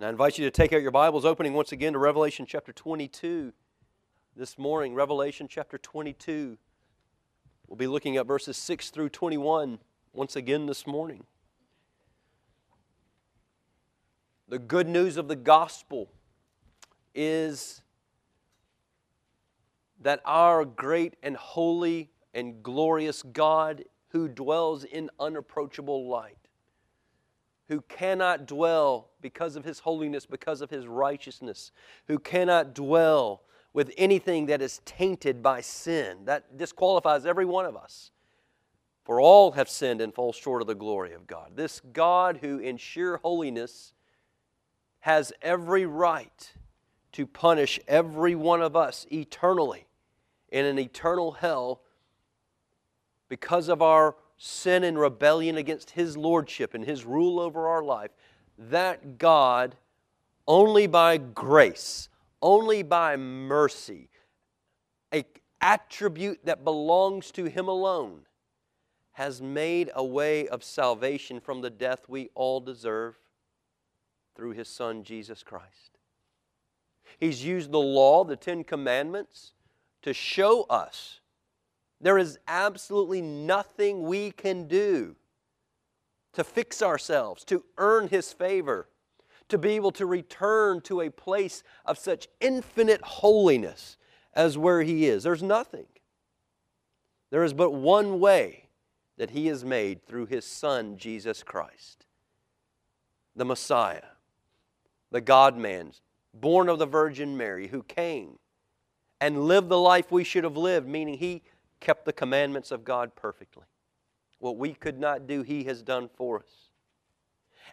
And I invite you to take out your Bibles, opening once again to Revelation chapter 22. This morning, Revelation chapter 22. We'll be looking at verses 6 through 21 once again this morning. The good news of the gospel is that our great and holy and glorious God, who dwells in unapproachable light, who cannot dwell because of his holiness, because of his righteousness, who cannot dwell with anything that is tainted by sin. That disqualifies every one of us. For all have sinned and fall short of the glory of God. This God who, in sheer holiness, has every right to punish every one of us eternally in an eternal hell because of our sin and rebellion against His lordship and His rule over our life, that God, only by grace, only by mercy, a attribute that belongs to Him alone, has made a way of salvation from the death we all deserve through His Son, Jesus Christ. He's used the law, the Ten Commandments, to show us there is absolutely nothing we can do to fix ourselves, to earn His favor, to be able to return to a place of such infinite holiness as where He is. There's nothing. There is but one way that He has made through His Son, Jesus Christ, the Messiah, the God man, born of the Virgin Mary, who came and lived the life we should have lived, meaning He kept the commandments of God perfectly. What we could not do, He has done for us.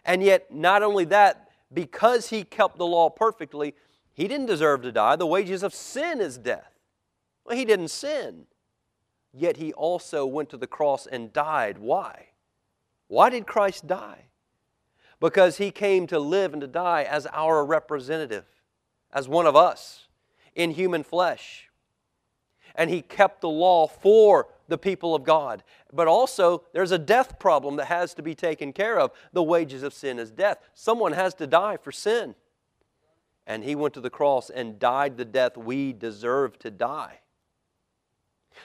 And yet, not only that, because He kept the law perfectly, He didn't deserve to die. The wages of sin is death. Well, He didn't sin. Yet He also went to the cross and died. Why? Why did Christ die? Because He came to live and to die as our representative, as one of us in human flesh and he kept the law for the people of God. But also, there's a death problem that has to be taken care of. The wages of sin is death. Someone has to die for sin. And he went to the cross and died the death we deserve to die.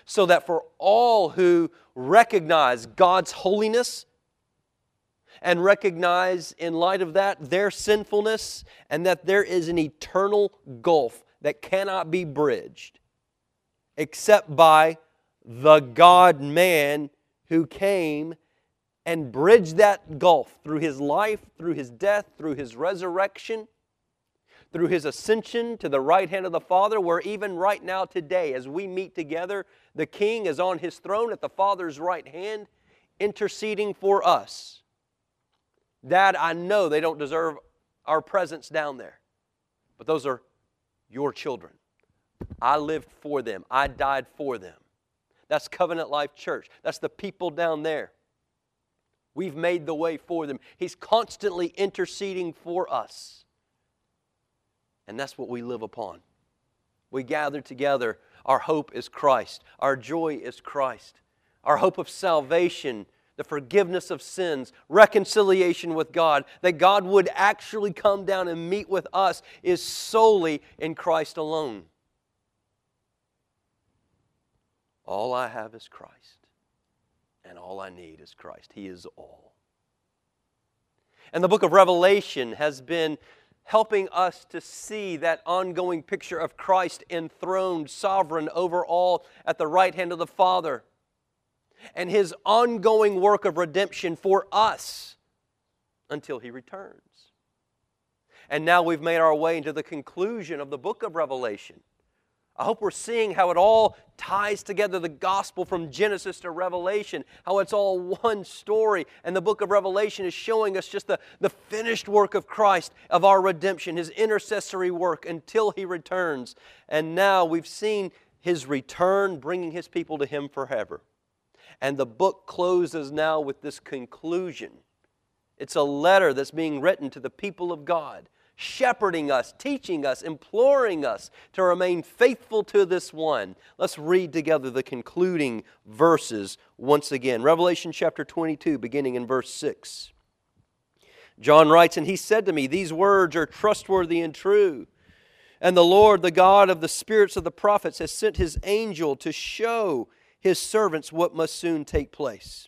So that for all who recognize God's holiness and recognize, in light of that, their sinfulness and that there is an eternal gulf that cannot be bridged, except by the God man who came and bridged that gulf through his life, through his death, through his resurrection, through his ascension to the right hand of the Father, where even right now, today, as we meet together, the King is on his throne at the Father's right hand, interceding for us. Dad, I know they don't deserve our presence down there, but those are your children. I lived for them, I died for them. That's Covenant Life Church. That's the people down there. We've made the way for them. He's constantly interceding for us. And that's what we live upon. We gather together. Our hope is Christ. Our joy is Christ. Our hope of salvation, the forgiveness of sins, reconciliation with God, that God would actually come down and meet with us is solely in Christ alone. All I have is Christ, and all I need is Christ. He is all. And the book of Revelation has been helping us to see that ongoing picture of Christ enthroned, sovereign over all at the right hand of the Father, and his ongoing work of redemption for us until he returns. And now we've made our way into the conclusion of the book of Revelation. I hope we're seeing how it all ties together the gospel from Genesis to Revelation, how it's all one story. And the book of Revelation is showing us just the, the finished work of Christ, of our redemption, his intercessory work until he returns. And now we've seen his return, bringing his people to him forever. And the book closes now with this conclusion. It's a letter that's being written to the people of God shepherding us, teaching us, imploring us to remain faithful to this one. Let's read together the concluding verses once again. Revelation chapter 22, beginning in verse 6. John writes, And he said to me, These words are trustworthy and true. And the Lord, the God of the spirits of the prophets, has sent his angel to show his servants what must soon take place.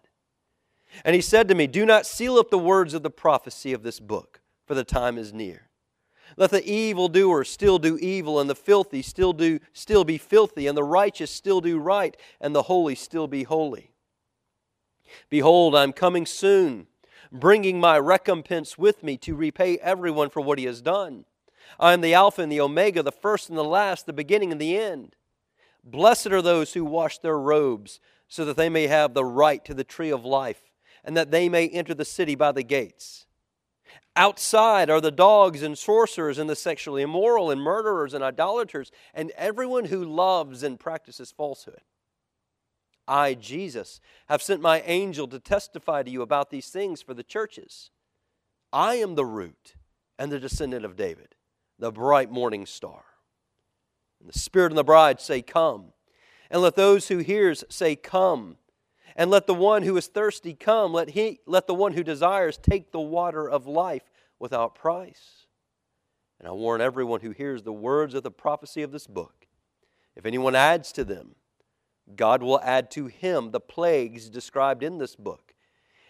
And he said to me, Do not seal up the words of the prophecy of this book, for the time is near. Let the evildoer still do evil, and the filthy still do still be filthy, and the righteous still do right, and the holy still be holy. Behold, I'm coming soon, bringing my recompense with me to repay everyone for what he has done. I am the Alpha and the Omega, the first and the last, the beginning and the end. Blessed are those who wash their robes, so that they may have the right to the tree of life, and that they may enter the city by the gates. Outside are the dogs and sorcerers and the sexually immoral and murderers and idolaters and everyone who loves and practices falsehood. I, Jesus, have sent my angel to testify to you about these things for the churches. I am the root and the descendant of David, the bright morning star. And the Spirit and the bride say, Come. And let those who hears say, Come. And let the one who is thirsty come. Let, he, let the one who desires take the water of life without price. And I warn everyone who hears the words of the prophecy of this book if anyone adds to them, God will add to him the plagues described in this book.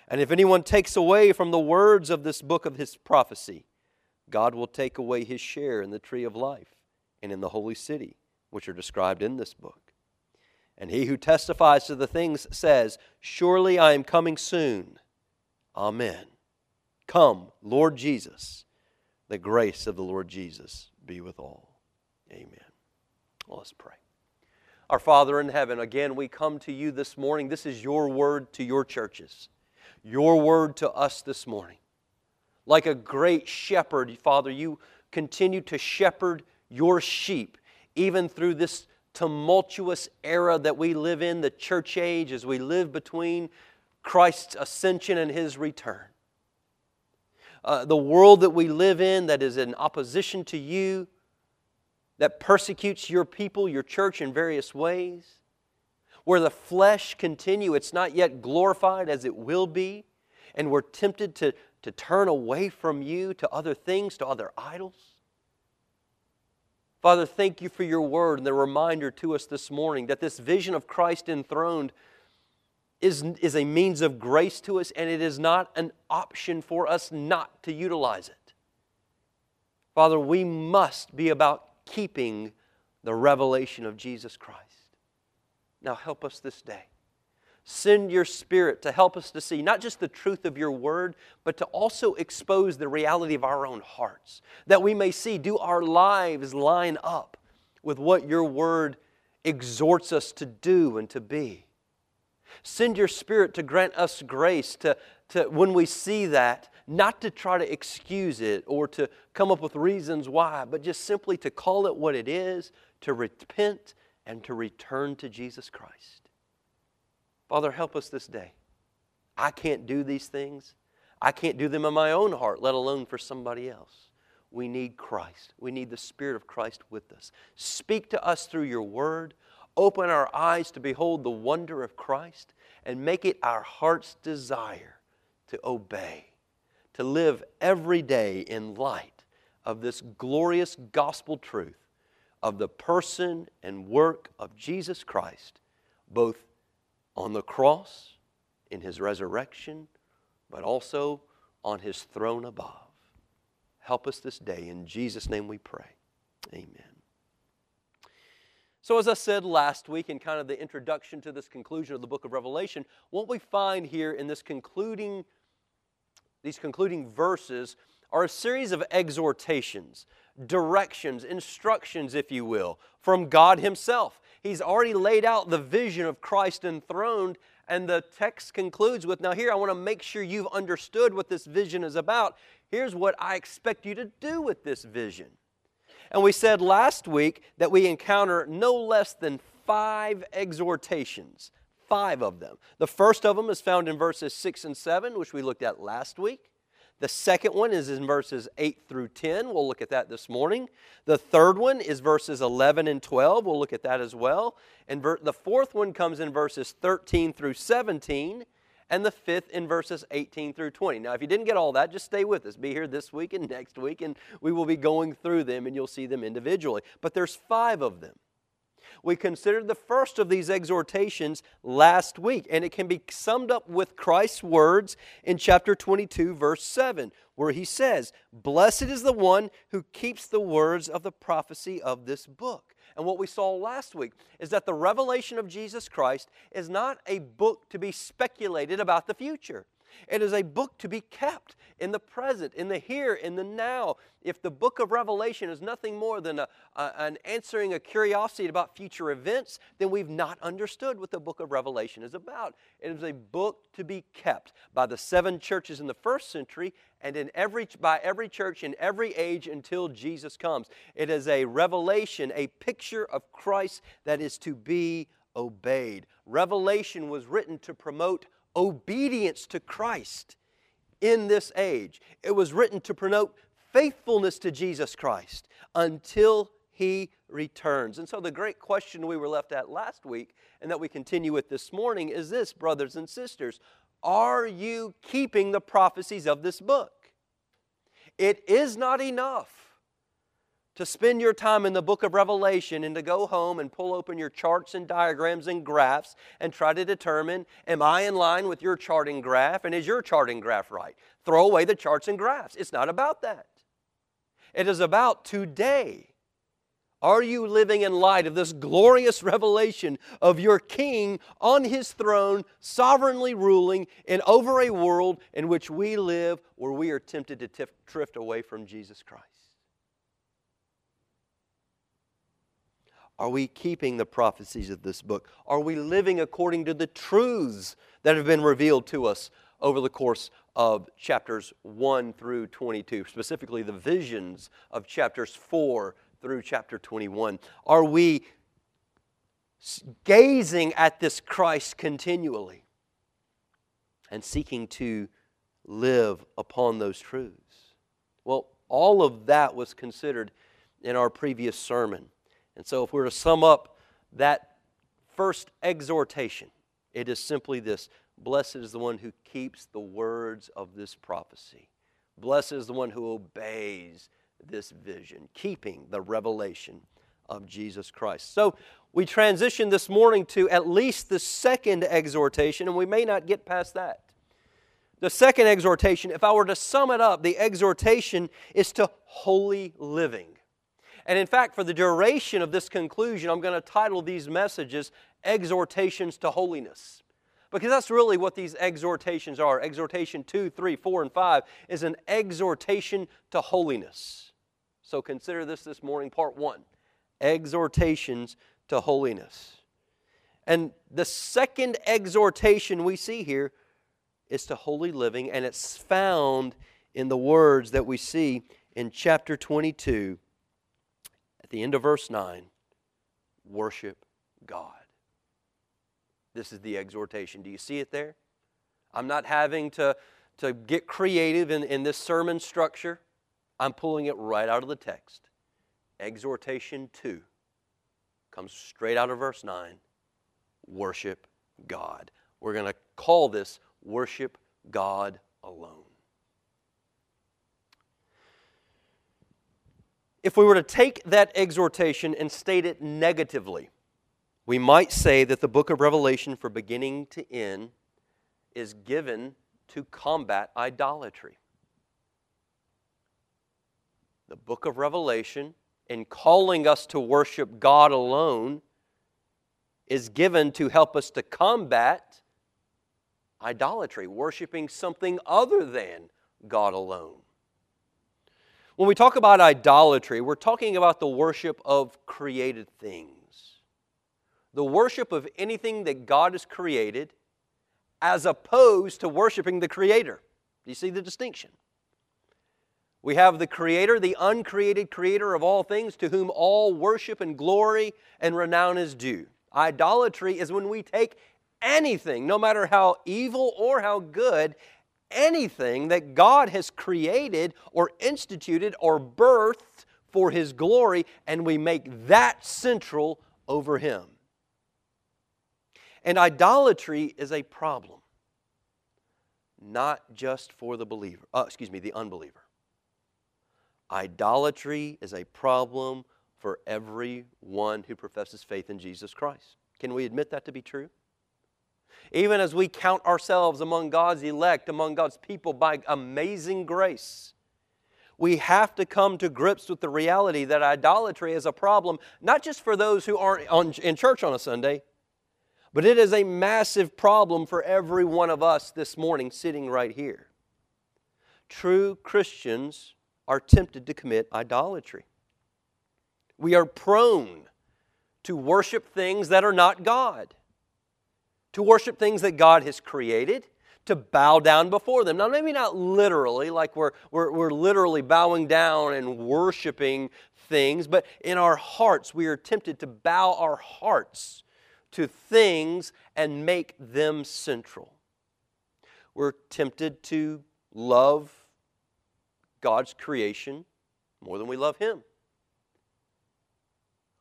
And if anyone takes away from the words of this book of his prophecy, God will take away his share in the tree of life and in the holy city, which are described in this book. And he who testifies to the things says, Surely I am coming soon. Amen. Come, Lord Jesus. The grace of the Lord Jesus be with all. Amen. Well, let's pray. Our Father in heaven, again, we come to you this morning. This is your word to your churches, your word to us this morning. Like a great shepherd, Father, you continue to shepherd your sheep, even through this tumultuous era that we live in, the church age, as we live between Christ's ascension and his return. Uh, the world that we live in that is in opposition to you, that persecutes your people, your church in various ways, where the flesh continue, it's not yet glorified as it will be, and we're tempted to, to turn away from you to other things, to other idols. Father, thank you for your word and the reminder to us this morning that this vision of Christ enthroned is, is a means of grace to us and it is not an option for us not to utilize it. Father, we must be about keeping the revelation of Jesus Christ. Now help us this day. Send your Spirit to help us to see not just the truth of your word, but to also expose the reality of our own hearts. That we may see do our lives line up with what your word exhorts us to do and to be. Send your Spirit to grant us grace to, to when we see that, not to try to excuse it or to come up with reasons why, but just simply to call it what it is, to repent and to return to Jesus Christ. Father, help us this day. I can't do these things. I can't do them in my own heart, let alone for somebody else. We need Christ. We need the Spirit of Christ with us. Speak to us through your word. Open our eyes to behold the wonder of Christ and make it our heart's desire to obey, to live every day in light of this glorious gospel truth of the person and work of Jesus Christ, both on the cross, in his resurrection, but also on his throne above. Help us this day. In Jesus' name we pray. Amen. So, as I said last week in kind of the introduction to this conclusion of the book of Revelation, what we find here in this concluding, these concluding verses are a series of exhortations, directions, instructions, if you will, from God Himself. He's already laid out the vision of Christ enthroned And the text concludes with Now, here I want to make sure you've understood what this vision is about. Here's what I expect you to do with this vision. And we said last week that we encounter no less than five exhortations, five of them. The first of them is found in verses 6 and 7, which we looked at last week. The second one is in verses 8 through 10. We'll look at that this morning. The third one is verses 11 and 12. We'll look at that as well. And ver- the fourth one comes in verses 13 through 17. And the fifth in verses 18 through 20. Now, if you didn't get all that, just stay with us. Be here this week and next week, and we will be going through them and you'll see them individually. But there's five of them. We considered the first of these exhortations last week, and it can be summed up with Christ's words in chapter 22, verse 7, where he says, Blessed is the one who keeps the words of the prophecy of this book. And what we saw last week is that the revelation of Jesus Christ is not a book to be speculated about the future. It is a book to be kept in the present, in the here, in the now. If the book of Revelation is nothing more than a, a, an answering a curiosity about future events, then we've not understood what the book of Revelation is about. It is a book to be kept by the seven churches in the first century and in every, by every church in every age until Jesus comes. It is a revelation, a picture of Christ that is to be obeyed. Revelation was written to promote obedience to Christ in this age. It was written to promote faithfulness to Jesus Christ until he returns. And so, the great question we were left at last week and that we continue with this morning is this, brothers and sisters Are you keeping the prophecies of this book? It is not enough to spend your time in the book of Revelation and to go home and pull open your charts and diagrams and graphs and try to determine am I in line with your charting graph and is your charting graph right? Throw away the charts and graphs. It's not about that. It is about today. Are you living in light of this glorious revelation of your King on his throne, sovereignly ruling in over a world in which we live where we are tempted to drift away from Jesus Christ? Are we keeping the prophecies of this book? Are we living according to the truths that have been revealed to us over the course of chapters 1 through 22, specifically the visions of chapters 4 through chapter 21? Are we gazing at this Christ continually and seeking to live upon those truths? Well, all of that was considered in our previous sermon. And so, if we were to sum up that first exhortation, it is simply this Blessed is the one who keeps the words of this prophecy. Blessed is the one who obeys this vision, keeping the revelation of Jesus Christ. So, we transition this morning to at least the second exhortation, and we may not get past that. The second exhortation, if I were to sum it up, the exhortation is to holy living. And in fact, for the duration of this conclusion, I'm going to title these messages Exhortations to Holiness. Because that's really what these exhortations are. Exhortation 2, 3, 4, and 5 is an exhortation to holiness. So consider this this morning, part 1 Exhortations to Holiness. And the second exhortation we see here is to holy living, and it's found in the words that we see in chapter 22 the end of verse 9 worship God. This is the exhortation. Do you see it there? I'm not having to, to get creative in, in this sermon structure. I'm pulling it right out of the text. Exhortation 2 comes straight out of verse 9 worship God. We're going to call this worship God alone. If we were to take that exhortation and state it negatively, we might say that the book of Revelation, from beginning to end, is given to combat idolatry. The book of Revelation, in calling us to worship God alone, is given to help us to combat idolatry, worshiping something other than God alone. When we talk about idolatry, we're talking about the worship of created things. The worship of anything that God has created as opposed to worshiping the Creator. Do you see the distinction? We have the Creator, the uncreated Creator of all things, to whom all worship and glory and renown is due. Idolatry is when we take anything, no matter how evil or how good, anything that God has created or instituted or birthed for His glory, and we make that central over Him. And idolatry is a problem, not just for the believer, uh, excuse me, the unbeliever. Idolatry is a problem for everyone who professes faith in Jesus Christ. Can we admit that to be true? Even as we count ourselves among God's elect, among God's people by amazing grace, we have to come to grips with the reality that idolatry is a problem, not just for those who aren't on, in church on a Sunday, but it is a massive problem for every one of us this morning sitting right here. True Christians are tempted to commit idolatry. We are prone to worship things that are not God, to worship things that God has created, to bow down before them. Now, maybe not literally, like we're, we're, we're literally bowing down and worshiping things, but in our hearts, we are tempted to bow our hearts to things and make them central. We're tempted to love God's creation more than we love Him.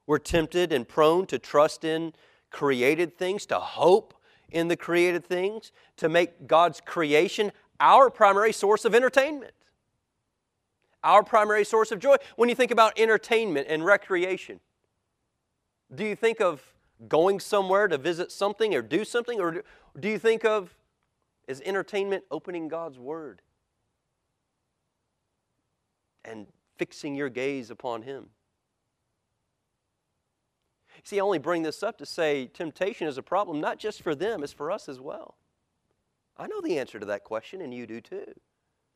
We're tempted and prone to trust in created things, to hope in the created things, to make God's creation our primary source of entertainment, our primary source of joy. When you think about entertainment and recreation, do you think of going somewhere to visit something or do something? Or do you think of as entertainment opening God's Word and fixing your gaze upon Him? See, I only bring this up to say temptation is a problem not just for them, it's for us as well. I know the answer to that question, and you do too.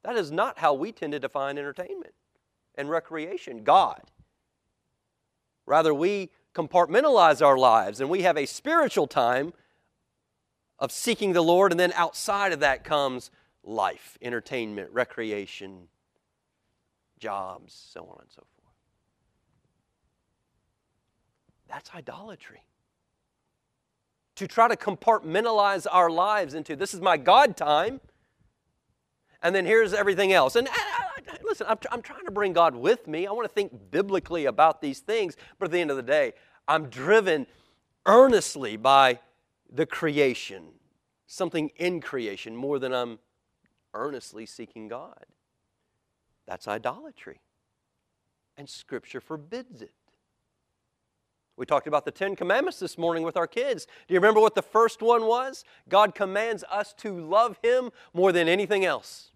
That is not how we tend to define entertainment and recreation, God. Rather, we compartmentalize our lives and we have a spiritual time of seeking the Lord, and then outside of that comes life, entertainment, recreation, jobs, so on and so forth. That's idolatry. To try to compartmentalize our lives into this is my God time, and then here's everything else. And listen, I'm, I'm trying to bring God with me. I want to think biblically about these things, but at the end of the day, I'm driven earnestly by the creation, something in creation, more than I'm earnestly seeking God. That's idolatry. And Scripture forbids it. We talked about the Ten Commandments this morning with our kids. Do you remember what the first one was? God commands us to love Him more than anything else.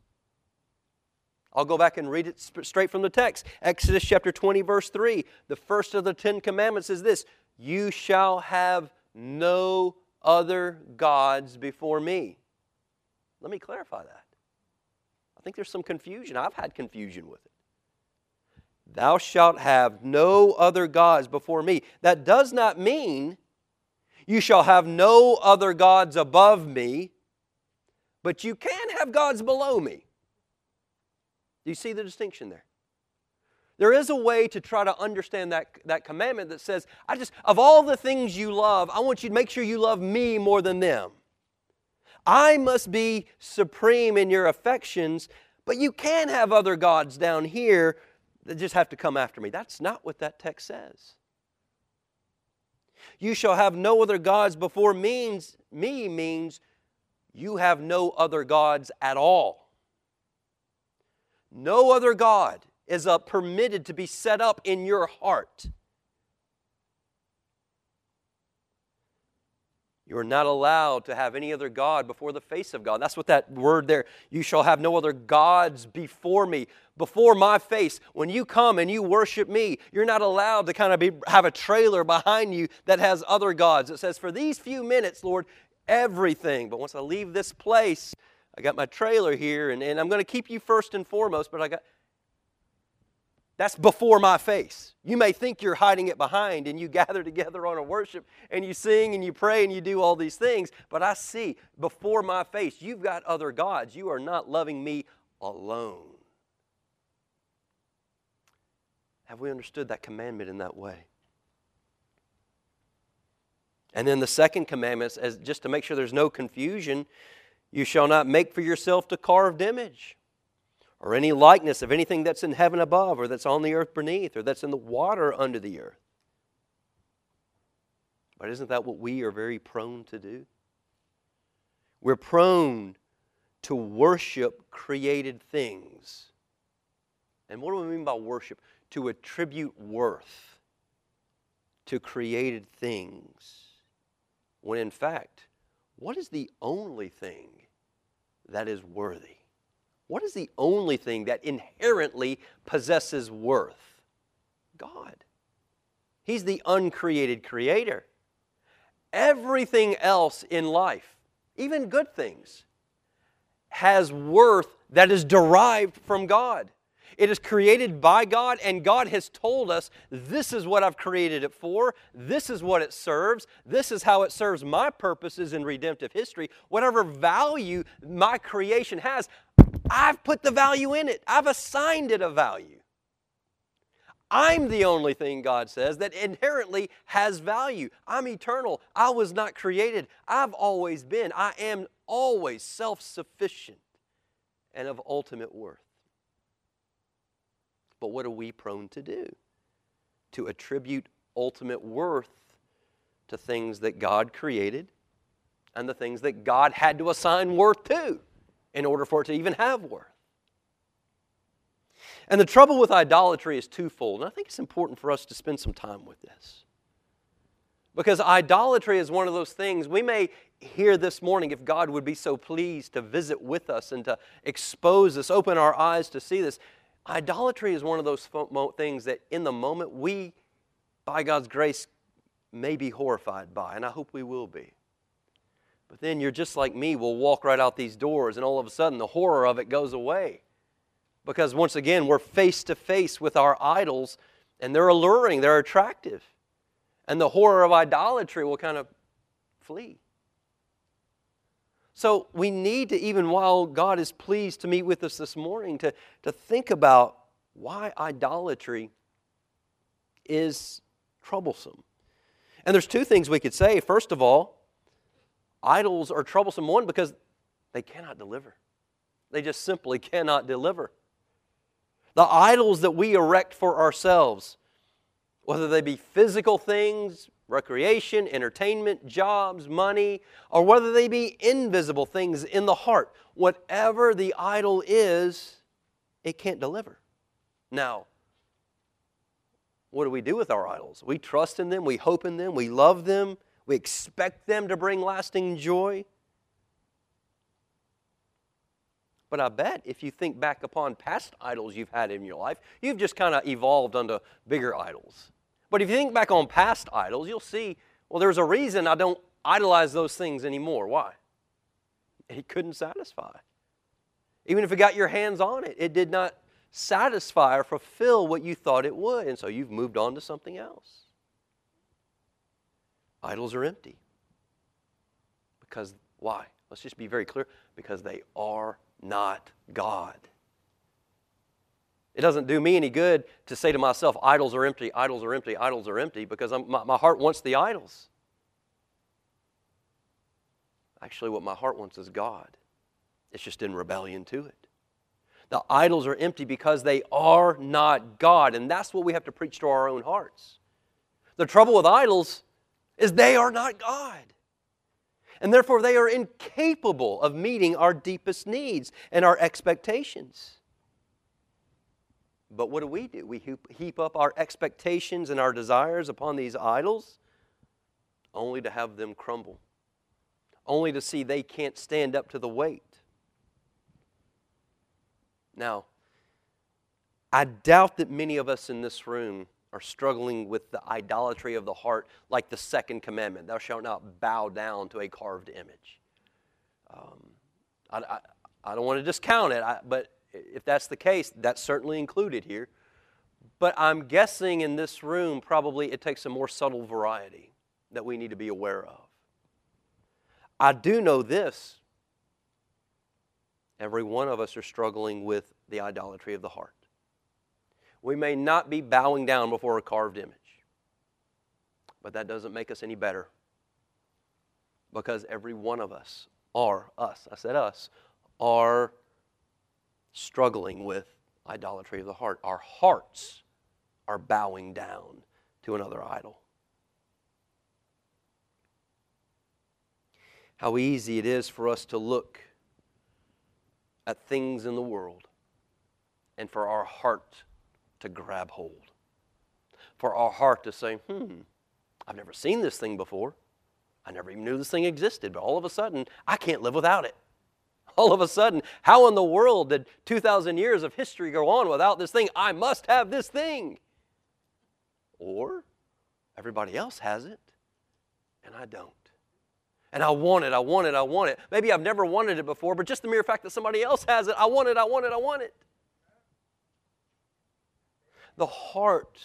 I'll go back and read it straight from the text. Exodus chapter 20, verse 3. The first of the Ten Commandments is this You shall have no other gods before me. Let me clarify that. I think there's some confusion. I've had confusion with it. Thou shalt have no other gods before me. That does not mean you shall have no other gods above me, but you can have gods below me. Do you see the distinction there? There is a way to try to understand that, that commandment that says, I just, of all the things you love, I want you to make sure you love me more than them. I must be supreme in your affections, but you can have other gods down here that just have to come after me. That's not what that text says. You shall have no other gods before means me means you have no other gods at all. No other God is uh, permitted to be set up in your heart. You are not allowed to have any other God before the face of God. That's what that word there, you shall have no other gods before me, before my face. When you come and you worship me, you're not allowed to kind of be, have a trailer behind you that has other gods. It says, for these few minutes, Lord, everything. But once I leave this place, I got my trailer here, and, and I'm going to keep you first and foremost, but I got. That's before my face. You may think you're hiding it behind, and you gather together on a worship, and you sing, and you pray, and you do all these things. But I see before my face, you've got other gods. You are not loving me alone. Have we understood that commandment in that way? And then the second commandment is just to make sure there's no confusion you shall not make for yourself the carved image or any likeness of anything that's in heaven above, or that's on the earth beneath, or that's in the water under the earth. But isn't that what we are very prone to do? We're prone to worship created things. And what do we mean by worship? To attribute worth to created things. When in fact, what is the only thing that is worthy? What is the only thing that inherently possesses worth? God. He's the uncreated creator. Everything else in life, even good things, has worth that is derived from God. It is created by God, and God has told us this is what I've created it for. This is what it serves. This is how it serves my purposes in redemptive history. Whatever value my creation has, I've put the value in it, I've assigned it a value. I'm the only thing, God says, that inherently has value. I'm eternal. I was not created. I've always been. I am always self sufficient and of ultimate worth. But what are we prone to do? To attribute ultimate worth to things that God created and the things that God had to assign worth to in order for it to even have worth. And the trouble with idolatry is twofold, and I think it's important for us to spend some time with this. Because idolatry is one of those things we may hear this morning if God would be so pleased to visit with us and to expose us, open our eyes to see this. Idolatry is one of those things that in the moment we, by God's grace, may be horrified by, and I hope we will be. But then you're just like me, we'll walk right out these doors, and all of a sudden the horror of it goes away. Because once again, we're face to face with our idols, and they're alluring, they're attractive. And the horror of idolatry will kind of flee. So we need to, even while God is pleased to meet with us this morning, to, to think about why idolatry is troublesome. And there's two things we could say. First of all, Idols are troublesome, one, because they cannot deliver. They just simply cannot deliver. The idols that we erect for ourselves, whether they be physical things, recreation, entertainment, jobs, money, or whether they be invisible things in the heart, whatever the idol is, it can't deliver. Now, what do we do with our idols? We trust in them, we hope in them, we love them, we expect them to bring lasting joy. But I bet if you think back upon past idols you've had in your life, you've just kind of evolved onto bigger idols. But if you think back on past idols, you'll see, well, there's a reason I don't idolize those things anymore. Why? It couldn't satisfy. Even if it got your hands on it, it did not satisfy or fulfill what you thought it would. And so you've moved on to something else. Idols are empty. Because why? Let's just be very clear because they are not God. It doesn't do me any good to say to myself, idols are empty, idols are empty, idols are empty, because my, my heart wants the idols. Actually, what my heart wants is God. It's just in rebellion to it. The idols are empty because they are not God, and that's what we have to preach to our own hearts. The trouble with idols is they are not God. And therefore, they are incapable of meeting our deepest needs and our expectations. But what do we do? We heap up our expectations and our desires upon these idols only to have them crumble, only to see they can't stand up to the weight. Now, I doubt that many of us in this room are struggling with the idolatry of the heart, like the second commandment Thou shalt not bow down to a carved image. Um, I, I, I, don't want to discount it, I, but if that's the case, that's certainly included here. But I'm guessing in this room, probably it takes a more subtle variety that we need to be aware of. I do know this every one of us are struggling with the idolatry of the heart. We may not be bowing down before a carved image, but that doesn't make us any better because every one of us are, us, I said us, are struggling with idolatry of the heart. Our hearts are bowing down to another idol. How easy it is for us to look at things in the world and for our heart to grab hold. For our heart to say, hmm, I've never seen this thing before. I never even knew this thing existed, but all of a sudden, I can't live without it. All of a sudden, how in the world did 2,000 years of history go on without this thing? I must have this thing. Or everybody else has it, and I don't. And I want it, I want it, I want it. Maybe I've never wanted it before, but just the mere fact that somebody else has it, I want it, I want it, I want it. The heart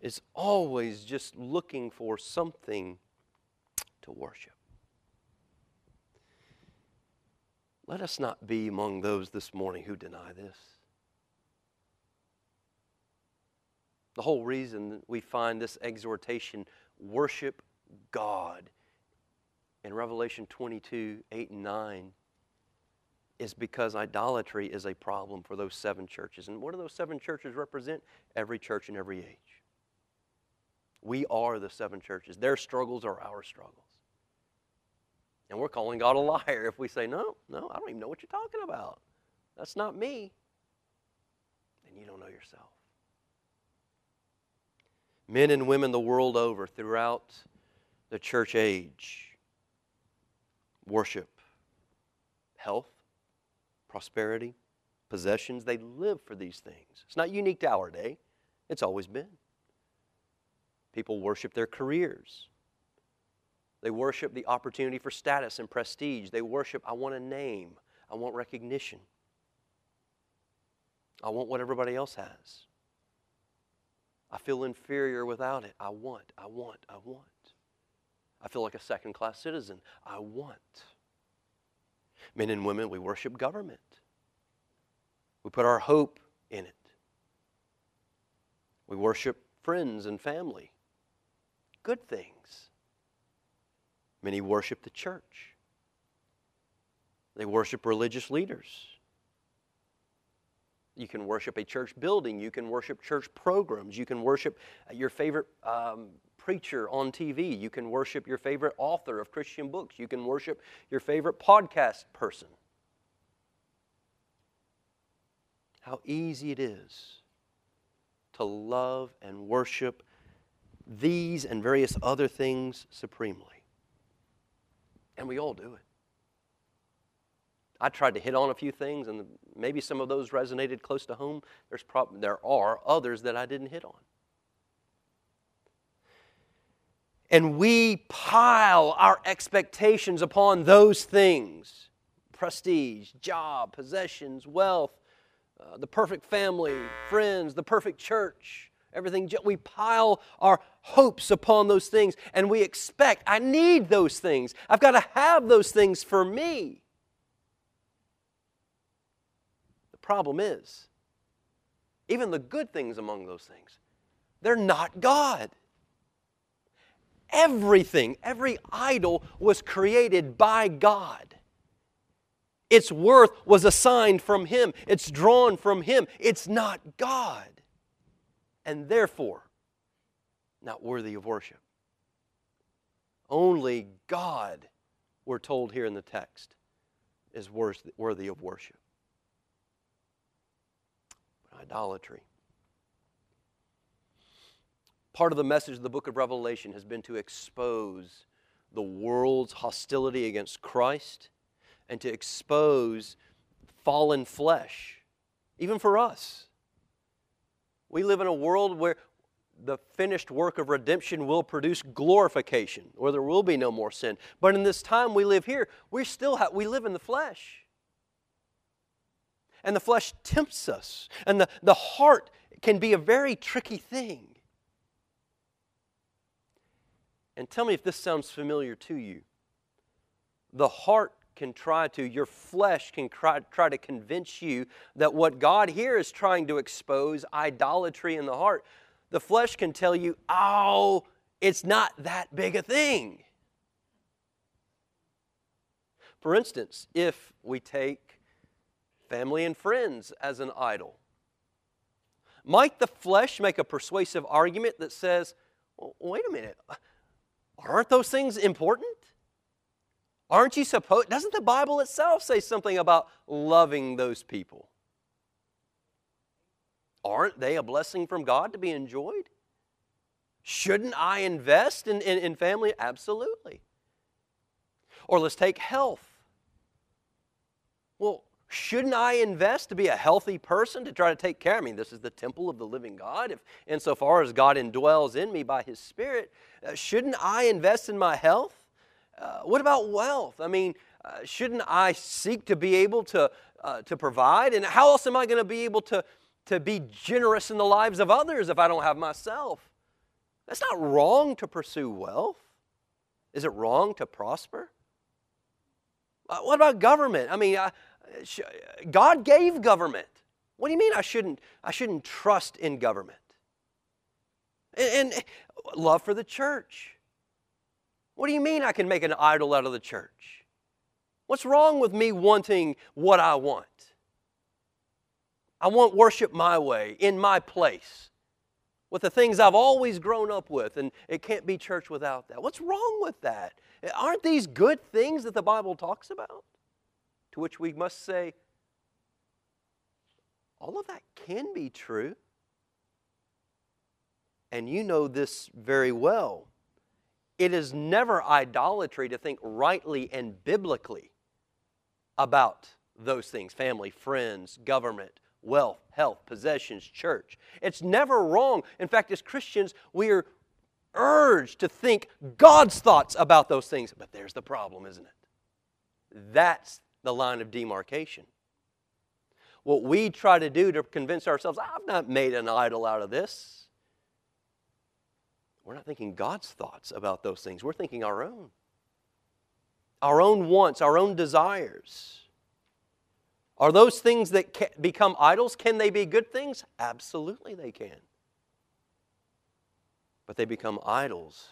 is always just looking for something to worship. Let us not be among those this morning who deny this. The whole reason we find this exhortation worship God in Revelation 22 8 and 9 is because idolatry is a problem for those seven churches. And what do those seven churches represent? Every church in every age. We are the seven churches. Their struggles are our struggles. And we're calling God a liar if we say, no, no, I don't even know what you're talking about. That's not me. And you don't know yourself. Men and women the world over throughout the church age worship health, prosperity, possessions. They live for these things. It's not unique to our day, it's always been. People worship their careers. They worship the opportunity for status and prestige. They worship, I want a name, I want recognition, I want what everybody else has. I feel inferior without it. I want, I want, I want. I feel like a second class citizen. I want. Men and women, we worship government. We put our hope in it. We worship friends and family. Good things. Many worship the church. They worship religious leaders. You can worship a church building. You can worship church programs. You can worship your favorite um, preacher on TV. You can worship your favorite author of Christian books. You can worship your favorite podcast person. How easy it is to love and worship these and various other things supremely. And we all do it. I tried to hit on a few things, and maybe some of those resonated close to home. There's prob- there are others that I didn't hit on. And we pile our expectations upon those things prestige, job, possessions, wealth, uh, the perfect family, friends, the perfect church, everything. We pile our hopes upon those things and we expect, I need those things. I've got to have those things for me. The problem is, even the good things among those things, they're not God. Everything, every idol was created by God. Its worth was assigned from Him, it's drawn from Him. It's not God. And therefore, not worthy of worship. Only God, we're told here in the text, is worthy of worship. Idolatry. Part of the message of the book of Revelation has been to expose the world's hostility against Christ and to expose fallen flesh, even for us. We live in a world where the finished work of redemption will produce glorification, where there will be no more sin. But in this time we live here, we still have, we live in the flesh. And the flesh tempts us, and the, the heart can be a very tricky thing. And tell me if this sounds familiar to you. The heart can try to, your flesh can try, try to convince you that what God here is trying to expose, idolatry in the heart, the flesh can tell you, oh, it's not that big a thing. For instance, if we take family and friends as an idol, might the flesh make a persuasive argument that says, well, wait a minute, aren't those things important? Aren't you supposed, doesn't the Bible itself say something about loving those people? Aren't they a blessing from God to be enjoyed? Shouldn't I invest in, in, in family? Absolutely. Or let's take health. Well, shouldn't I invest to be a healthy person to try to take care? I mean, this is the temple of the living God. If, insofar as God indwells in me by His Spirit, uh, shouldn't I invest in my health? Uh, what about wealth? I mean, uh, shouldn't I seek to be able to, uh, to provide? And how else am I going to be able to, to be generous in the lives of others if I don't have myself? That's not wrong to pursue wealth. Is it wrong to prosper? Uh, what about government? I mean, God gave government. What do you mean I shouldn't, I shouldn't trust in government? And, and love for the church. What do you mean I can make an idol out of the church? What's wrong with me wanting what I want? I want worship my way, in my place, with the things I've always grown up with, and it can't be church without that. What's wrong with that? Aren't these good things that the Bible talks about? To which we must say, all of that can be true. And you know this very well. It is never idolatry to think rightly and biblically about those things family, friends, government, wealth, health, possessions, church. It's never wrong. In fact, as Christians, we are urged to think God's thoughts about those things. But there's the problem, isn't it? That's the line of demarcation. What we try to do to convince ourselves, I've not made an idol out of this. We're not thinking God's thoughts about those things. We're thinking our own. Our own wants, our own desires. Are those things that become idols, can they be good things? Absolutely, they can. But they become idols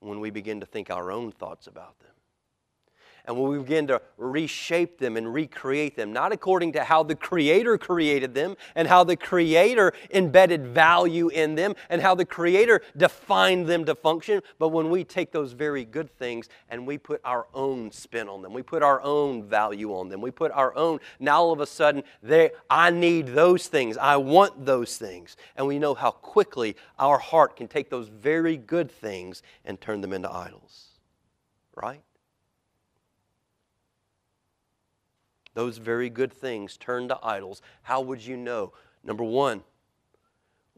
when we begin to think our own thoughts about them and when we begin to reshape them and recreate them, not according to how the Creator created them and how the Creator embedded value in them and how the Creator defined them to function, but when we take those very good things and we put our own spin on them, we put our own value on them, we put our own, now all of a sudden, they, I need those things, I want those things. And we know how quickly our heart can take those very good things and turn them into idols. Right? Those very good things turn to idols, how would you know? Number one,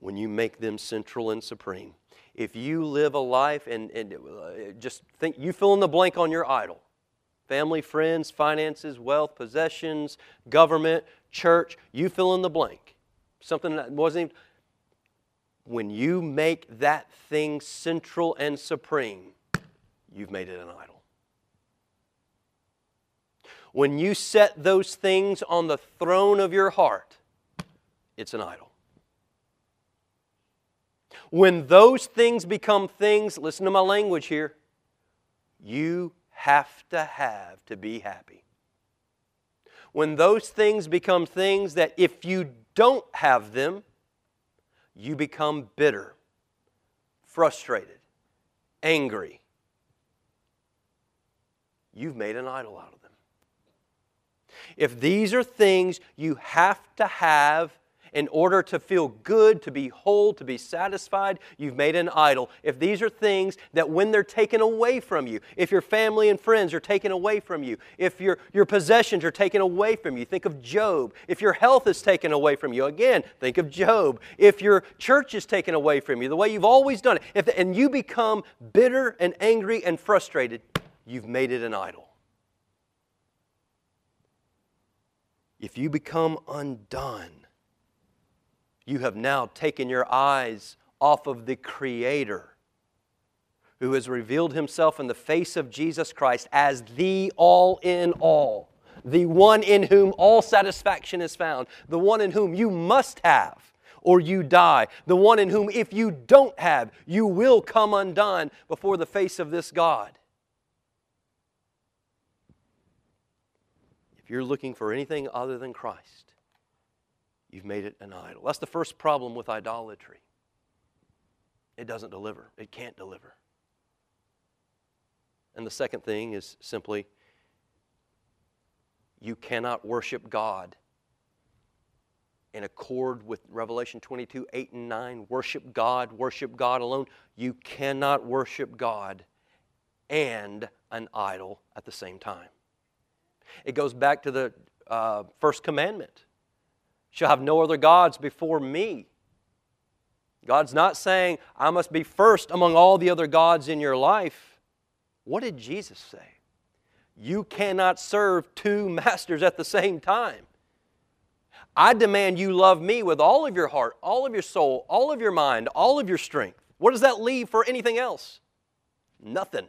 when you make them central and supreme. If you live a life and, and uh, just think, you fill in the blank on your idol family, friends, finances, wealth, possessions, government, church, you fill in the blank. Something that wasn't even. When you make that thing central and supreme, you've made it an idol. When you set those things on the throne of your heart, it's an idol. When those things become things, listen to my language here, you have to have to be happy. When those things become things that if you don't have them, you become bitter, frustrated, angry. You've made an idol out of them. If these are things you have to have in order to feel good, to be whole, to be satisfied, you've made an idol. If these are things that when they're taken away from you, if your family and friends are taken away from you, if your, your possessions are taken away from you, think of Job. If your health is taken away from you, again, think of Job. If your church is taken away from you, the way you've always done it, if, and you become bitter and angry and frustrated, you've made it an idol. If you become undone, You have now taken your eyes off of the Creator who has revealed himself in the face of Jesus Christ as the all in all, the one in whom all satisfaction is found, the one in whom you must have or you die, the one in whom if you don't have, you will come undone before the face of this God. If you're looking for anything other than Christ, you've made it an idol. That's the first problem with idolatry. It doesn't deliver, it can't deliver. And the second thing is simply you cannot worship God in accord with Revelation 22 8 and 9. Worship God, worship God alone. You cannot worship God and an idol at the same time. It goes back to the uh, first commandment shall have no other gods before me. God's not saying, I must be first among all the other gods in your life. What did Jesus say? You cannot serve two masters at the same time. I demand you love me with all of your heart, all of your soul, all of your mind, all of your strength. What does that leave for anything else? Nothing.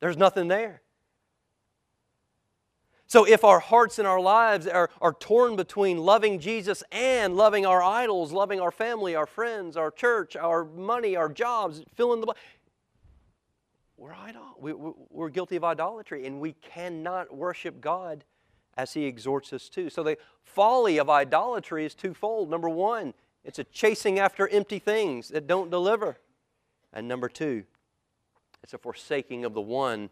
There's nothing there. So, if our hearts and our lives are, are torn between loving Jesus and loving our idols, loving our family, our friends, our church, our money, our jobs, fill in the blank, we're, idol- we, we're guilty of idolatry and we cannot worship God as He exhorts us to. So the folly of idolatry is twofold. Number one, it's a chasing after empty things that don't deliver. And number two, it's a forsaking of the one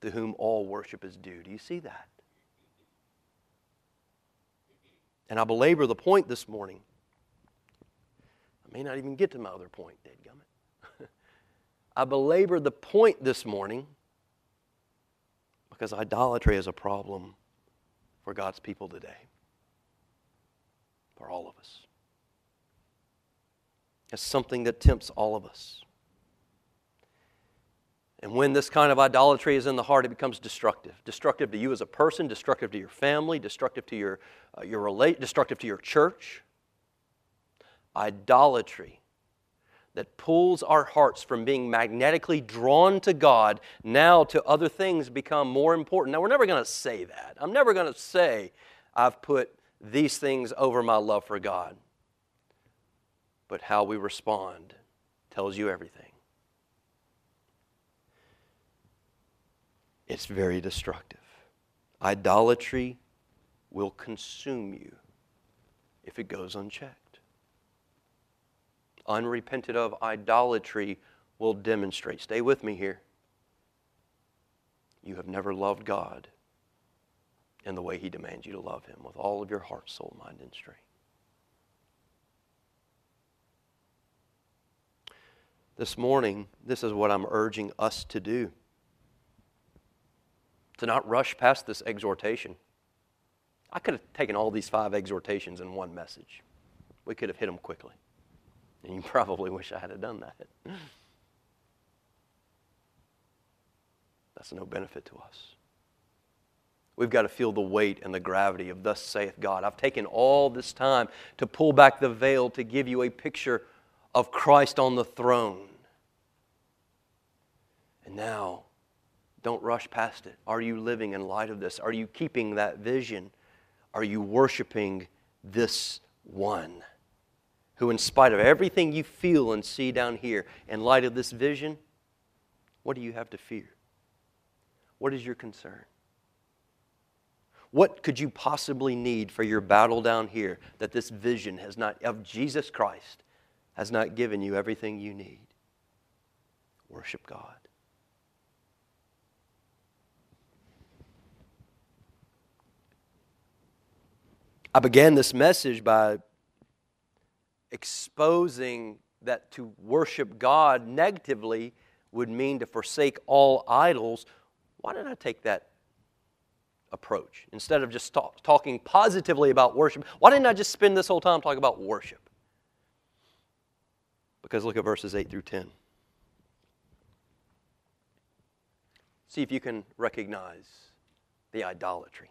to whom all worship is due. Do you see that? And I belabor the point this morning. I may not even get to my other point, dead Gummit. I belabor the point this morning because idolatry is a problem for God's people today, for all of us. It's something that tempts all of us. And when this kind of idolatry is in the heart, it becomes destructive. Destructive to you as a person, destructive to your family, destructive to your, uh, your relate, destructive to your church. Idolatry that pulls our hearts from being magnetically drawn to God now to other things become more important. Now, we're never going to say that. I'm never going to say, I've put these things over my love for God. But how we respond tells you everything. It's very destructive. Idolatry will consume you if it goes unchecked unrepented of idolatry will demonstrate. Stay with me here. You have never loved God in the way He demands you to love Him with all of your heart, soul, mind, and strength. This morning, this is what I'm urging us to do to not rush past this exhortation. I could have taken all these five exhortations in one message. We could have hit them quickly. And you probably wish I had done that. That's no benefit to us. We've got to feel the weight and the gravity of thus saith God. I've taken all this time to pull back the veil to give you a picture of Christ on the throne. And now, don't rush past it. Are you living in light of this? Are you keeping that vision? Are you worshiping this one? who, in spite of everything you feel and see down here, in light of this vision, what do you have to fear? What is your concern? What could you possibly need for your battle down here that this vision has not, of Jesus Christ, has not given you everything you need? Worship God. I began this message by exposing that to worship God negatively would mean to forsake all idols, why did I take that approach? Instead of just talk, talking positively about worship, why didn't I just spend this whole time talking about worship? Because look at verses 8 through 10. See if you can recognize the idolatry.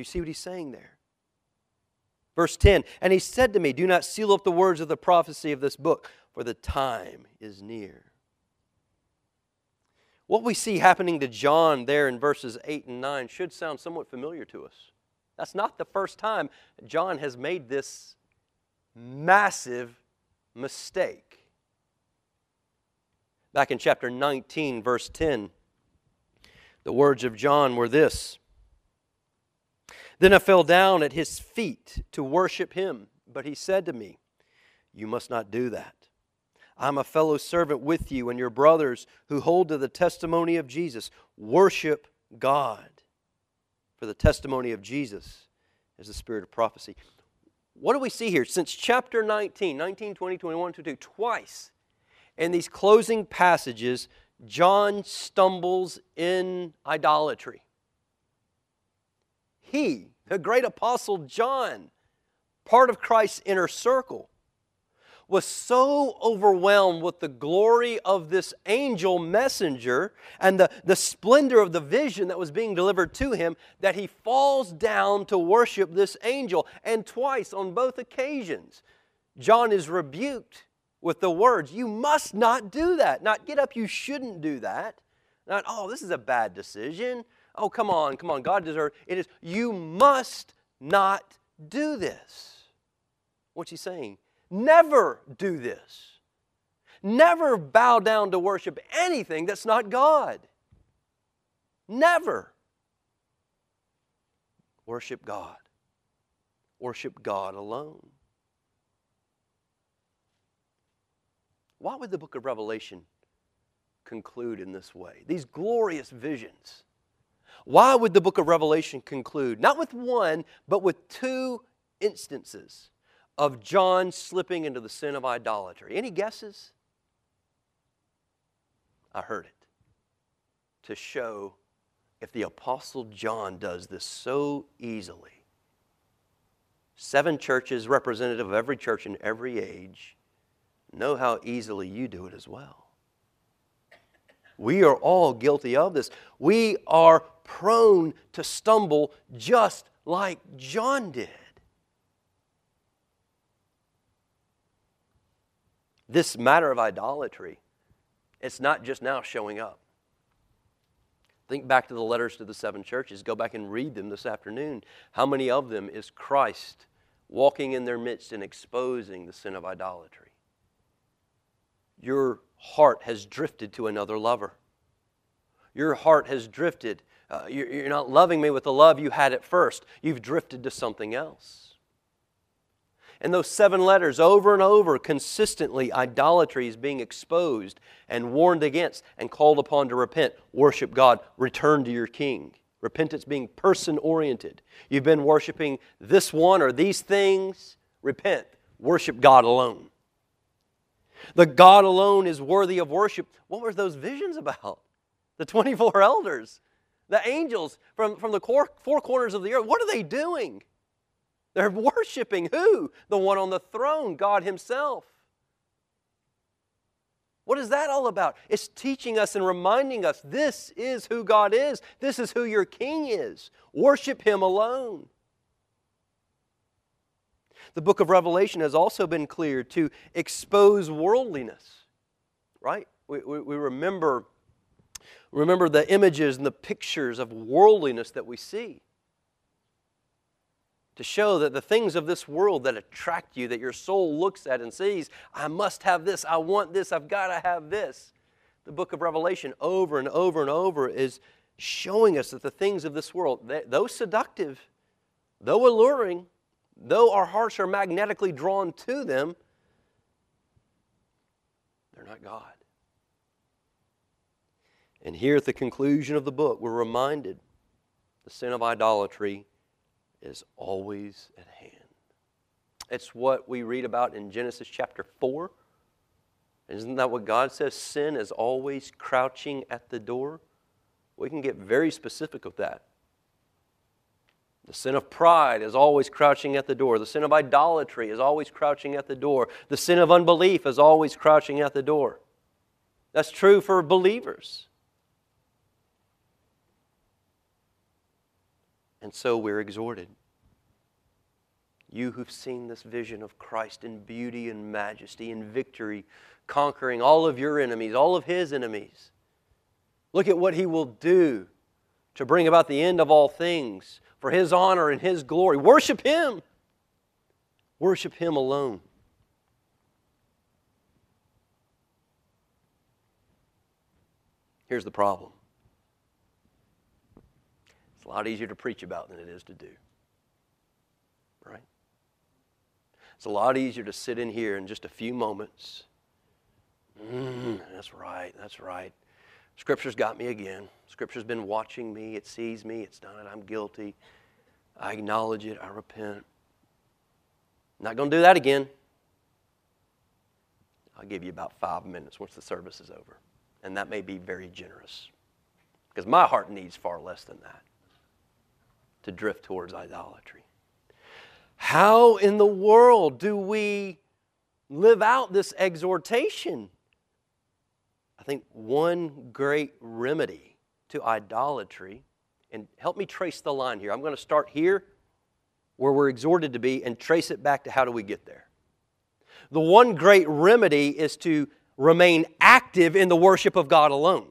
Do you see what he's saying there? Verse 10 And he said to me, Do not seal up the words of the prophecy of this book, for the time is near. What we see happening to John there in verses 8 and 9 should sound somewhat familiar to us. That's not the first time John has made this massive mistake. Back in chapter 19, verse 10, the words of John were this Then I fell down at his feet to worship him, but he said to me, You must not do that. I'm a fellow servant with you and your brothers who hold to the testimony of Jesus. Worship God. For the testimony of Jesus is the spirit of prophecy. What do we see here? Since chapter 19, 19, 20, 21, 22, twice in these closing passages, John stumbles in idolatry. He, the great apostle John, part of Christ's inner circle, was so overwhelmed with the glory of this angel messenger and the, the splendor of the vision that was being delivered to him that he falls down to worship this angel. And twice on both occasions, John is rebuked with the words, You must not do that. Not get up, you shouldn't do that. Not, oh, this is a bad decision. Oh, come on, come on, God deserves it. Is, you must not do this. What's he saying? Never do this. Never bow down to worship anything that's not God. Never. Worship God. Worship God alone. Why would the book of Revelation conclude in this way? These glorious visions. Why would the book of Revelation conclude? Not with one, but with two instances of John slipping into the sin of idolatry. Any guesses? I heard it. To show if the Apostle John does this so easily, seven churches, representative of every church in every age, know how easily you do it as well. We are all guilty of this. We are prone to stumble just like John did. This matter of idolatry, it's not just now showing up. Think back to the letters to the seven churches. Go back and read them this afternoon. How many of them is Christ walking in their midst and exposing the sin of idolatry? Your heart has drifted to another lover. Your heart has drifted. Uh, you're not loving me with the love you had at first. You've drifted to something else. And those seven letters, over and over, consistently, idolatry is being exposed and warned against and called upon to repent. Worship God. Return to your King. Repentance being person oriented. You've been worshiping this one or these things. Repent. Worship God alone. The God alone is worthy of worship. What were those visions about? The 24 elders, the angels from, from the four corners of the earth. What are they doing? They're worshiping who? The one on the throne, God Himself. What is that all about? It's teaching us and reminding us this is who God is. This is who your King is. Worship Him alone. The book of Revelation has also been clear to expose worldliness, right? We, we, we remember, remember the images and the pictures of worldliness that we see to show that the things of this world that attract you, that your soul looks at and sees, I must have this, I want this, I've got to have this. The book of Revelation, over and over and over, is showing us that the things of this world, though seductive, though alluring, though our hearts are magnetically drawn to them, they're not God. And here at the conclusion of the book, we're reminded the sin of idolatry is always at hand. It's what we read about in Genesis chapter 4. Isn't that what God says? Sin is always crouching at the door. We can get very specific with that. The sin of pride is always crouching at the door. The sin of idolatry is always crouching at the door. The sin of unbelief is always crouching at the door. That's true for believers. And so we're exhorted. You who've seen this vision of Christ in beauty and majesty and victory, conquering all of your enemies, all of his enemies. Look at what he will do to bring about the end of all things for his honor and his glory. Worship him. Worship him alone. Here's the problem it's a lot easier to preach about than it is to do. Right? It's a lot easier to sit in here in just a few moments. Mm, that's right, that's right. Scripture's got me again. Scripture's been watching me. It sees me. It's done it. I'm guilty. I acknowledge it. I repent. Not going to do that again. I'll give you about five minutes once the service is over. And that may be very generous. Because my heart needs far less than that to drift towards idolatry. How in the world do we live out this exhortation? I think one great remedy to idolatry, and help me trace the line here. I'm going to start here where we're exhorted to be and trace it back to how do we get there. The one great remedy is to remain active in the worship of God alone.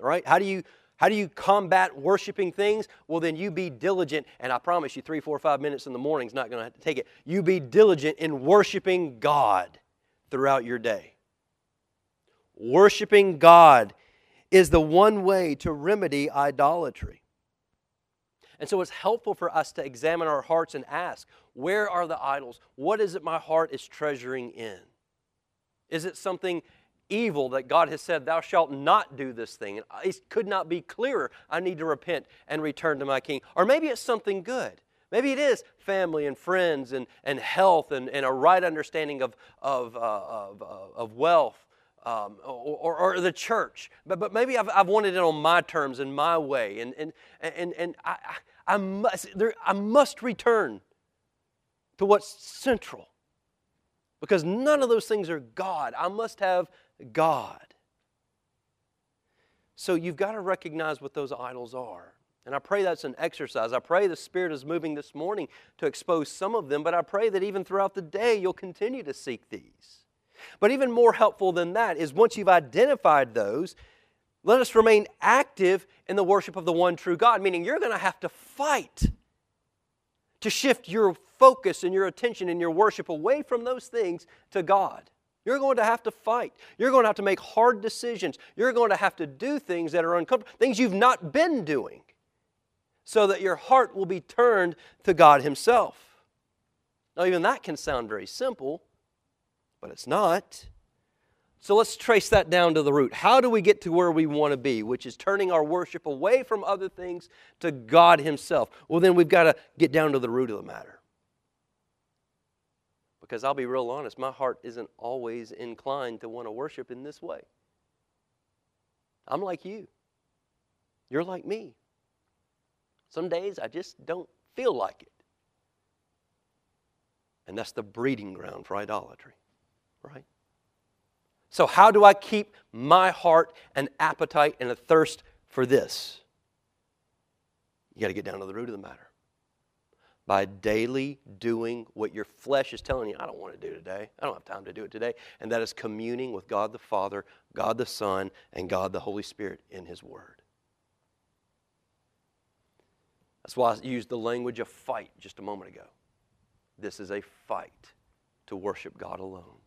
All right? How do you how do you combat worshiping things? Well, then you be diligent, and I promise you, three, four, five minutes in the morning is not going to to take it. You be diligent in worshiping God throughout your day. Worshiping God is the one way to remedy idolatry. And so it's helpful for us to examine our hearts and ask, where are the idols? What is it my heart is treasuring in? Is it something evil that God has said, Thou shalt not do this thing? And it could not be clearer. I need to repent and return to my King. Or maybe it's something good. Maybe it is family and friends and, and health and, and a right understanding of, of, uh, of, uh, of wealth um, or, or, the church. But, but maybe I've, I've wanted it on my terms and my way. And, and, and, and I, I, must, there, I must return to what's central because none of those things are God. I must have God. So you've got to recognize what those idols are. And I pray that's an exercise. I pray the Spirit is moving this morning to expose some of them, but I pray that even throughout the day you'll continue to seek these. But even more helpful than that is once you've identified those, let us remain active in the worship of the one true God, meaning you're going to have to fight to shift your focus and your attention and your worship away from those things to God. You're going to have to fight. You're going to have to make hard decisions. You're going to have to do things that are uncomfortable, things you've not been doing, so that your heart will be turned to God Himself. Now, even that can sound very simple, but it's not. So let's trace that down to the root. How do we get to where we want to be, which is turning our worship away from other things to God Himself? Well, then we've got to get down to the root of the matter. Because I'll be real honest, my heart isn't always inclined to want to worship in this way. I'm like you, you're like me. Some days I just don't feel like it. And that's the breeding ground for idolatry right? So, how do I keep my heart and appetite and a thirst for this? You got to get down to the root of the matter. By daily doing what your flesh is telling you, I don't want to do today. I don't have time to do it today. And that is communing with God the Father, God the Son, and God the Holy Spirit in His Word. That's why I used the language of fight just a moment ago. This is a fight to worship God alone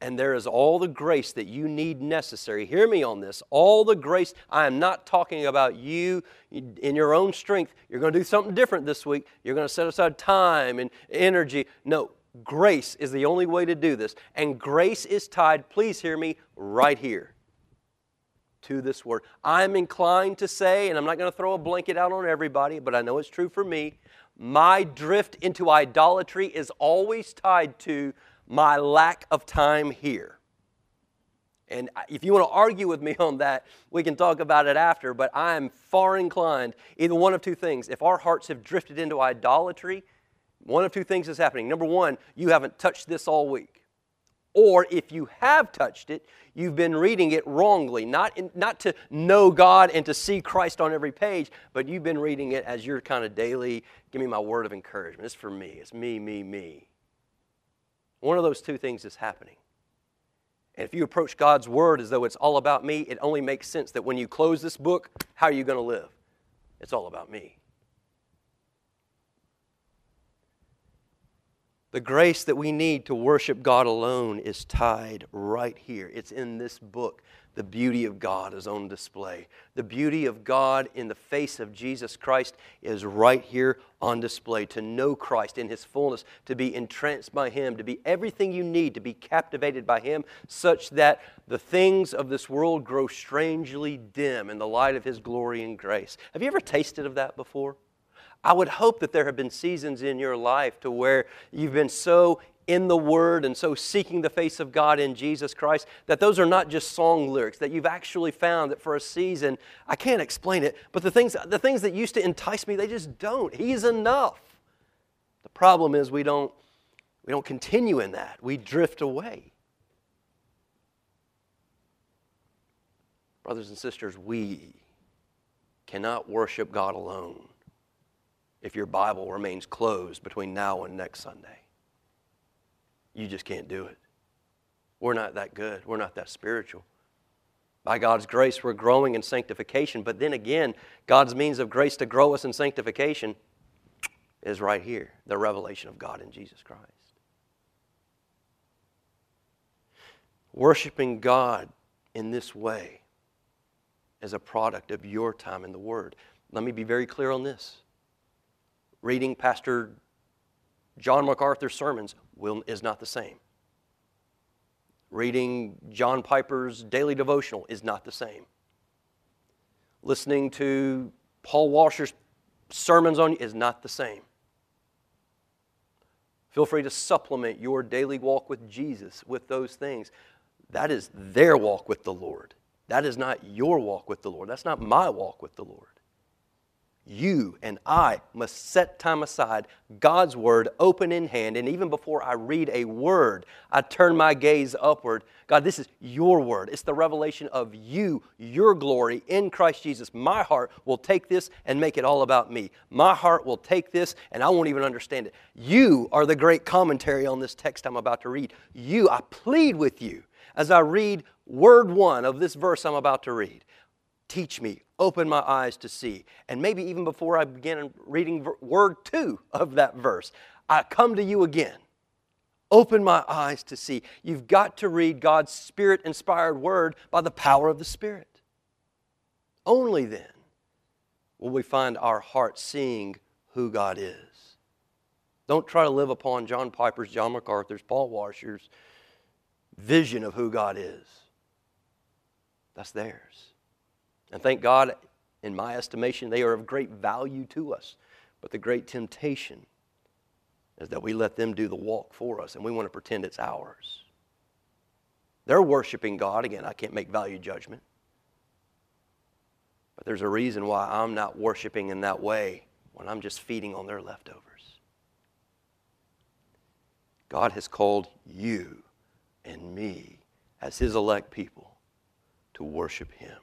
and there is all the grace that you need necessary. Hear me on this. All the grace. I am not talking about you in your own strength. You're going to do something different this week. You're going to set aside time and energy. No, grace is the only way to do this. And grace is tied, please hear me, right here to this word. I'm inclined to say, and I'm not going to throw a blanket out on everybody, but I know it's true for me. My drift into idolatry is always tied to my lack of time here. And if you want to argue with me on that, we can talk about it after, but I am far inclined, either one of two things. If our hearts have drifted into idolatry, one of two things is happening. Number one, you haven't touched this all week. Or if you have touched it, you've been reading it wrongly. Not, in, not to know God and to see Christ on every page, but you've been reading it as your kind of daily, give me my word of encouragement. It's for me. It's me, me, me. One of those two things is happening. And if you approach God's word as though it's all about me, it only makes sense that when you close this book, how are you going to live? It's all about me. The grace that we need to worship God alone is tied right here. It's in this book. The beauty of God is on display. The beauty of God in the face of Jesus Christ is right here on display. To know Christ in His fullness, to be entranced by Him, to be everything you need, to be captivated by Him, such that the things of this world grow strangely dim in the light of His glory and grace. Have you ever tasted of that before? I would hope that there have been seasons in your life to where you've been so in the Word and so seeking the face of God in Jesus Christ that those are not just song lyrics, that you've actually found that for a season, I can't explain it, but the things, the things that used to entice me, they just don't. He's enough. The problem is we don't, we don't continue in that, we drift away. Brothers and sisters, we cannot worship God alone if your Bible remains closed between now and next Sunday. You just can't do it. We're not that good. We're not that spiritual. By God's grace, we're growing in sanctification. But then again, God's means of grace to grow us in sanctification is right here the revelation of God in Jesus Christ. Worshiping God in this way is a product of your time in the Word. Let me be very clear on this reading Pastor John MacArthur's sermons will, is not the same. Reading John Piper's daily devotional is not the same. Listening to Paul Washer's sermons on is not the same. Feel free to supplement your daily walk with Jesus with those things. That is their walk with the Lord. That is not your walk with the Lord. That's not my walk with the Lord you and I must set time aside, God's Word open in hand, and even before I read a word, I turn my gaze upward. God, this is your Word. It's the revelation of you, your glory in Christ Jesus. My heart will take this and make it all about me. My heart will take this and I won't even understand it. You are the great commentary on this text I'm about to read. You, I plead with you as I read word one of this verse I'm about to read. Teach me, open my eyes to see. And maybe even before I begin reading word two of that verse, I come to you again. Open my eyes to see. You've got to read God's Spirit inspired word by the power of the Spirit. Only then will we find our heart seeing who God is. Don't try to live upon John Piper's, John MacArthur's, Paul Washer's vision of who God is. That's theirs. And thank God, in my estimation, they are of great value to us. But the great temptation is that we let them do the walk for us and we want to pretend it's ours. They're worshiping God. Again, I can't make value judgment. But there's a reason why I'm not worshiping in that way when I'm just feeding on their leftovers. God has called you and me as His elect people to worship Him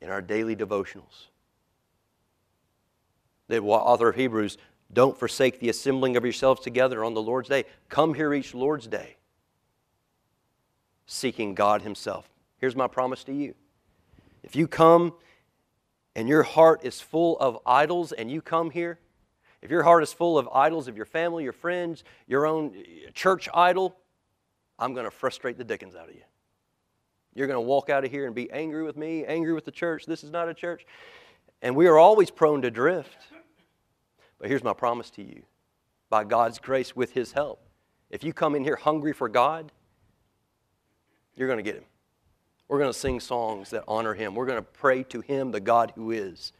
in our daily devotionals. The author of Hebrews, don't forsake the assembling of yourselves together on the Lord's day. Come here each Lord's day, seeking God Himself. Here's my promise to you. If you come and your heart is full of idols and you come here, if your heart is full of idols of your family, your friends, your own eh, church idol, I'm going to frustrate the dickens out of you. You're going to walk out of here and be angry with me, angry with the church. This is not a church. And we are always prone to drift. But here's my promise to you by God's grace, with His help. If you come in here hungry for God, you're going to get Him. We're going to sing songs that honor Him. We're going to pray to Him, the God who is.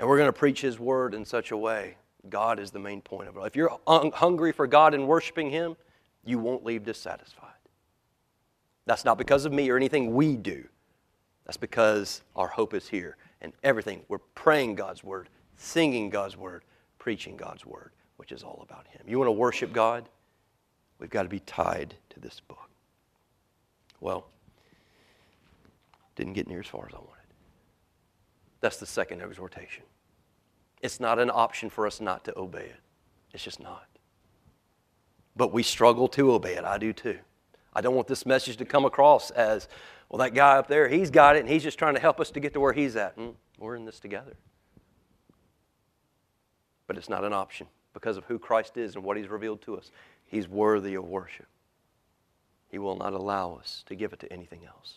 And we're going to preach His word in such a way. God is the main point of it. If you're hungry for God and worshiping Him, you won't leave dissatisfied. That's not because of me or anything we do. That's because our hope is here. And everything, we're praying God's word, singing God's word, preaching God's word, which is all about Him. You want to worship God? We've got to be tied to this book. Well, didn't get near as far as I wanted. That's the second exhortation. It's not an option for us not to obey it. It's just not. But we struggle to obey it. I do too. I don't want this message to come across as, well, that guy up there, he's got it and he's just trying to help us to get to where he's at. Mm, we're in this together. But it's not an option because of who Christ is and what he's revealed to us. He's worthy of worship. He will not allow us to give it to anything else.